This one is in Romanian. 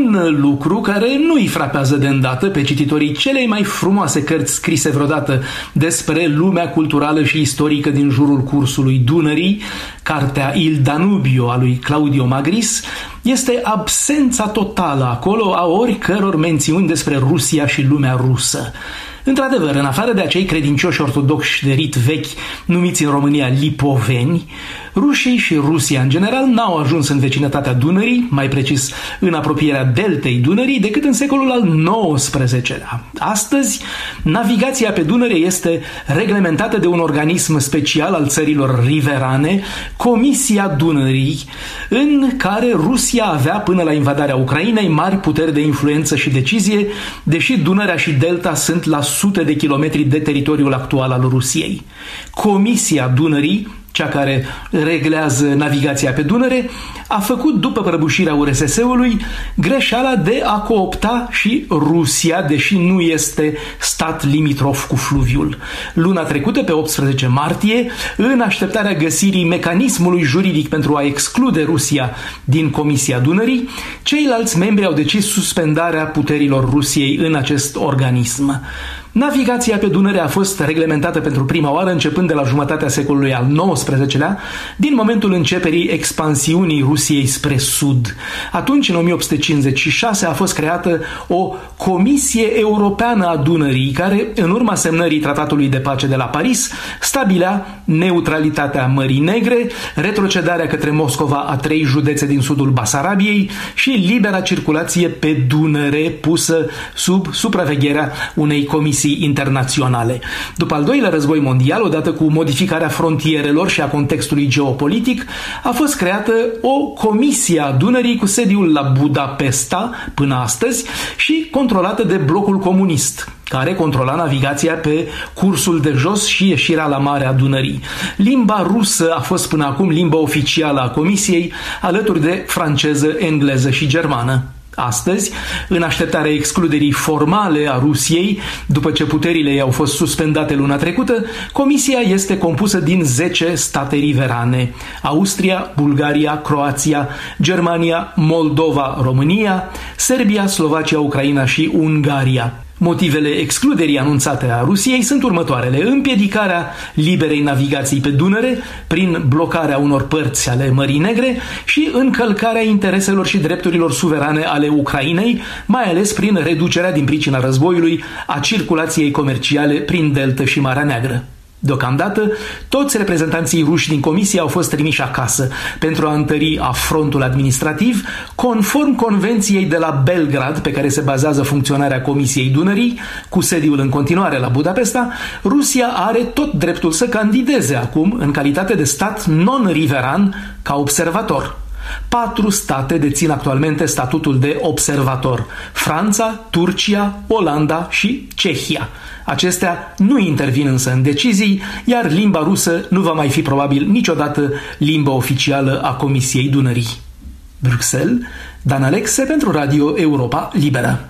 un lucru care nu îi frapează de îndată pe cititorii celei mai frumoase cărți scrise vreodată despre lumea culturală și istorică din jurul cursului Dunării, cartea Il Danubio a lui Claudio Magris, este absența totală acolo a oricăror mențiuni despre Rusia și lumea rusă. Într-adevăr, în afară de acei credincioși ortodoxi de rit vechi, numiți în România lipoveni, rușii și Rusia în general n-au ajuns în vecinătatea Dunării, mai precis în apropierea deltei Dunării, decât în secolul al XIX-lea. Astăzi, navigația pe Dunăre este reglementată de un organism special al țărilor riverane, Comisia Dunării, în care Rusia avea până la invadarea Ucrainei mari puteri de influență și decizie, deși Dunărea și Delta sunt la sute de kilometri de teritoriul actual al Rusiei. Comisia Dunării cea care reglează navigația pe Dunăre, a făcut după prăbușirea URSS-ului greșeala de a coopta și Rusia, deși nu este stat limitrof cu fluviul. Luna trecută, pe 18 martie, în așteptarea găsirii mecanismului juridic pentru a exclude Rusia din Comisia Dunării, ceilalți membri au decis suspendarea puterilor Rusiei în acest organism. Navigația pe Dunăre a fost reglementată pentru prima oară începând de la jumătatea secolului al XIX-lea, din momentul începerii expansiunii Rusiei spre sud. Atunci, în 1856, a fost creată o Comisie Europeană a Dunării, care, în urma semnării Tratatului de Pace de la Paris, stabilea neutralitatea Mării Negre, retrocedarea către Moscova a trei județe din sudul Basarabiei și libera circulație pe Dunăre pusă sub supravegherea unei comisii comisii internaționale. După al doilea război mondial, odată cu modificarea frontierelor și a contextului geopolitic, a fost creată o comisie a Dunării cu sediul la Budapesta până astăzi și controlată de blocul comunist care controla navigația pe cursul de jos și ieșirea la Marea Dunării. Limba rusă a fost până acum limba oficială a Comisiei, alături de franceză, engleză și germană. Astăzi, în așteptarea excluderii formale a Rusiei, după ce puterile ei au fost suspendate luna trecută, Comisia este compusă din 10 state riverane. Austria, Bulgaria, Croația, Germania, Moldova, România, Serbia, Slovacia, Ucraina și Ungaria. Motivele excluderii anunțate a Rusiei sunt următoarele. Împiedicarea liberei navigații pe Dunăre prin blocarea unor părți ale Mării Negre și încălcarea intereselor și drepturilor suverane ale Ucrainei, mai ales prin reducerea din pricina războiului a circulației comerciale prin Delta și Marea Neagră. Deocamdată, toți reprezentanții ruși din comisie au fost trimiși acasă pentru a întări afrontul administrativ, conform convenției de la Belgrad, pe care se bazează funcționarea Comisiei Dunării, cu sediul în continuare la Budapesta, Rusia are tot dreptul să candideze acum, în calitate de stat non-riveran, ca observator. Patru state dețin actualmente statutul de observator. Franța, Turcia, Olanda și Cehia. Acestea nu intervin însă în decizii, iar limba rusă nu va mai fi probabil niciodată limba oficială a Comisiei Dunării. Bruxelles, Dan Alexe pentru Radio Europa Liberă.